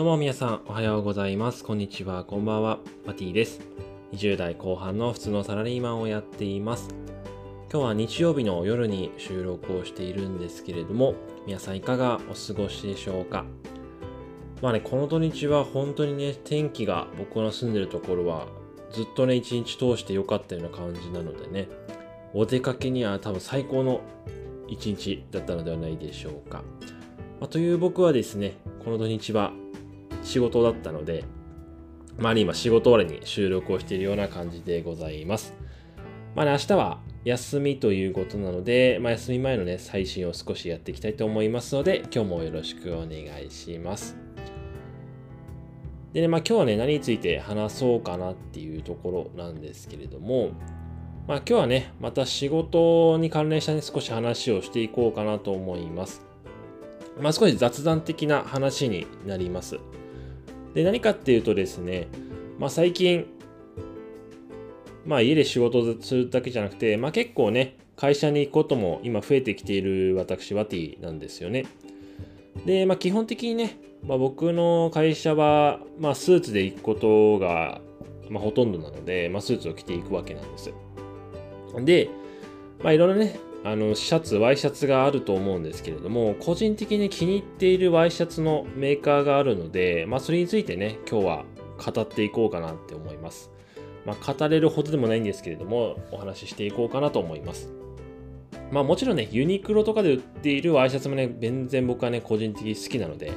どうも皆さんおはようございます。こんにちは、こんばんは。マティです。20代後半の普通のサラリーマンをやっています。今日は日曜日の夜に収録をしているんですけれども、皆さんいかがお過ごしでしょうか？まあね、この土日は本当にね、天気が僕の住んでるところはずっとね、一日通して良かったような感じなのでね、お出かけには多分最高の一日だったのではないでしょうか。まあ、という僕はですね、この土日は仕事だったので、まあ、今仕事終わりに収録をしているような感じでございます。まあね、明日は休みということなので、まあ、休み前のね、最新を少しやっていきたいと思いますので、今日もよろしくお願いします。でね、まあ今日はね、何について話そうかなっていうところなんですけれども、まあ今日はね、また仕事に関連したね、少し話をしていこうかなと思います。まあ少し雑談的な話になります。で、何かっていうとですね、まあ最近、まあ家で仕事するだけじゃなくて、まあ結構ね、会社に行くことも今増えてきている私、ワティなんですよね。で、まあ基本的にね、まあ、僕の会社は、まあスーツで行くことが、まあ、ほとんどなので、まあスーツを着ていくわけなんです。で、まあいろんなね、あのシャツ、ワイシャツがあると思うんですけれども、個人的に気に入っているワイシャツのメーカーがあるので、まあそれについてね、今日は語っていこうかなって思います。まあ語れるほどでもないんですけれども、お話ししていこうかなと思います。まあもちろんね、ユニクロとかで売っているワイシャツもね、全然僕はね、個人的に好きなので、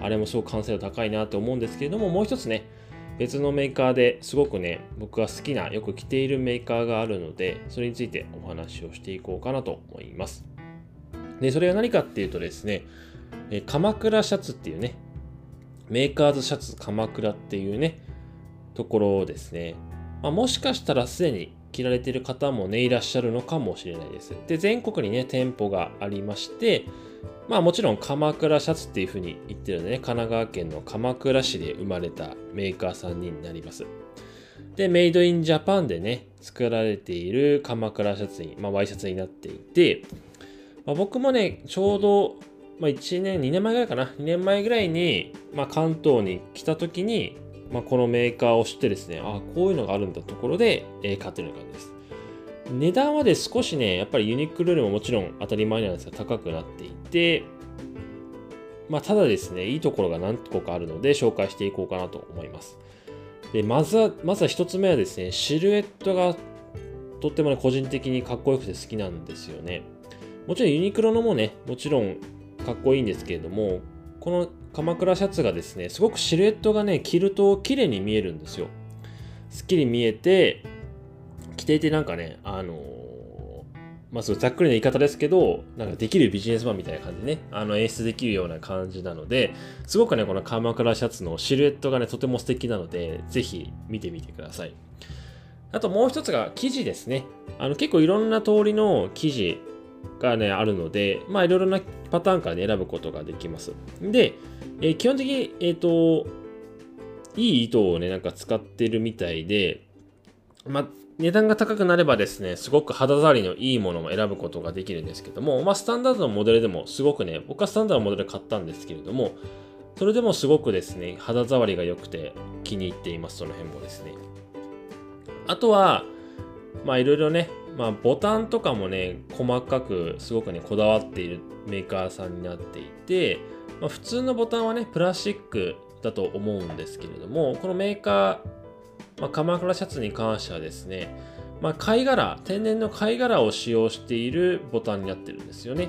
あれもすごく完成度高いなと思うんですけれども、もう一つね、別のメーカーですごくね、僕が好きな、よく着ているメーカーがあるので、それについてお話をしていこうかなと思います。で、それは何かっていうとですね、え鎌倉シャツっていうね、メーカーズシャツ鎌倉っていうね、ところですね。まあ、もしかしたらすでに着られている方もね、いらっしゃるのかもしれないです。で、全国にね、店舗がありまして、まあもちろん鎌倉シャツっていうふうに言ってるのでね、神奈川県の鎌倉市で生まれたメーカーさんになります。で、メイドインジャパンでね、作られている鎌倉シャツに、まあワイシャツになっていて、まあ、僕もね、ちょうど、まあ1年、2年前ぐらいかな、2年前ぐらいに、まあ関東に来た時に、まあこのメーカーを知ってですね、ああ、こういうのがあるんだところで、えー、買ってるような感じです。値段はで少しね、やっぱりユニクロよりももちろん当たり前なんですが高くなっていて、まあ、ただですね、いいところが何個かあるので紹介していこうかなと思います。で、まずは、まずは一つ目はですね、シルエットがとってもね、個人的にかっこよくて好きなんですよね。もちろんユニクロのもね、もちろんかっこいいんですけれども、この鎌倉シャツがですね、すごくシルエットがね、着ると綺麗に見えるんですよ。すっきり見えて、着ていてなんかね、あのー、まあ、そうざっくりな言い方ですけど、なんかできるビジネスマンみたいな感じでね、あの演出できるような感じなので、すごくね、この鎌倉シャツのシルエットがね、とても素敵なので、ぜひ見てみてください。あともう一つが生地ですね。あの結構いろんな通りの生地がね、あるので、まあいろいろなパターンから、ね、選ぶことができます。で、えー、基本的に、えっ、ー、と、いい糸をね、なんか使ってるみたいで、ま、値段が高くなればですね、すごく肌触りのいいものも選ぶことができるんですけども、まあ、スタンダードのモデルでもすごくね、僕はスタンダードのモデル買ったんですけれども、それでもすごくですね、肌触りが良くて気に入っています、その辺もですね。あとは、まあいろいろね、まあボタンとかもね、細かくすごくね、こだわっているメーカーさんになっていて、まあ、普通のボタンはね、プラスチックだと思うんですけれども、このメーカー、まあ、鎌倉シャツに関してはですね、まあ、貝殻、天然の貝殻を使用しているボタンになってるんですよね。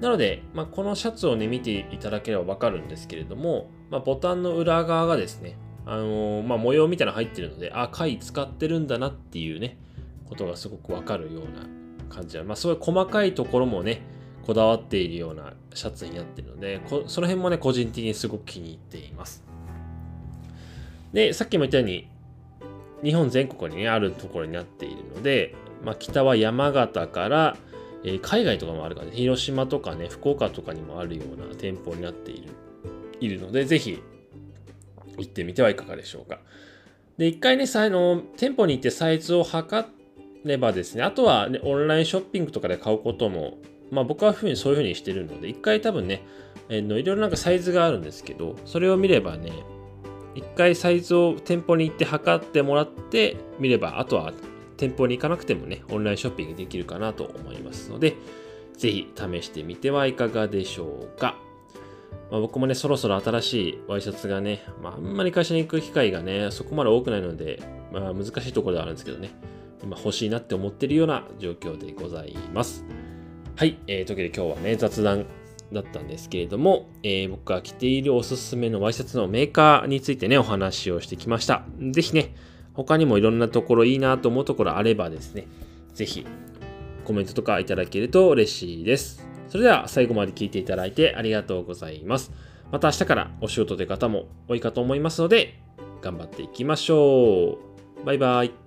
なので、まあ、このシャツをね、見ていただければわかるんですけれども、まあ、ボタンの裏側がですね、あのー、まあ、模様みたいなの入ってるので、あ、貝使ってるんだなっていうね、ことがすごくわかるような感じで、まあ、そうい細かいところもね、こだわっているようなシャツになってるので、その辺もね、個人的にすごく気に入っています。で、さっきも言ったように、日本全国に、あるところになっているので、まあ、北は山形から、えー、海外とかもあるから、ね、広島とかね、福岡とかにもあるような店舗になっているいるので、ぜひ行ってみてはいかがでしょうか。で、一回ね、さの店舗に行ってサイズを測ればですね、あとは、ね、オンラインショッピングとかで買うこともまあ僕はふうにそういうふうにしてるので、一回多分ね、えー、のいろいろなんかサイズがあるんですけど、それを見ればね、一回サイズを店舗に行って測ってもらって見れば、あとは店舗に行かなくてもね、オンラインショッピングできるかなと思いますので、ぜひ試してみてはいかがでしょうか。まあ、僕もね、そろそろ新しいワイシャツがね、まあ、あんまり会社に行く機会がね、そこまで多くないので、まあ、難しいところではあるんですけどね、今欲しいなって思ってるような状況でございます。はい、えー、というわけで今日はね、雑談だったんですけれども、えー、僕が着ているおすすめのワイシャツのメーカーについてね、お話をしてきました。ぜひね、他にもいろんなところいいなと思うところあればですね、ぜひコメントとかいただけると嬉しいです。それでは最後まで聞いていただいてありがとうございます。また明日からお仕事という方も多いかと思いますので、頑張っていきましょう。バイバイ。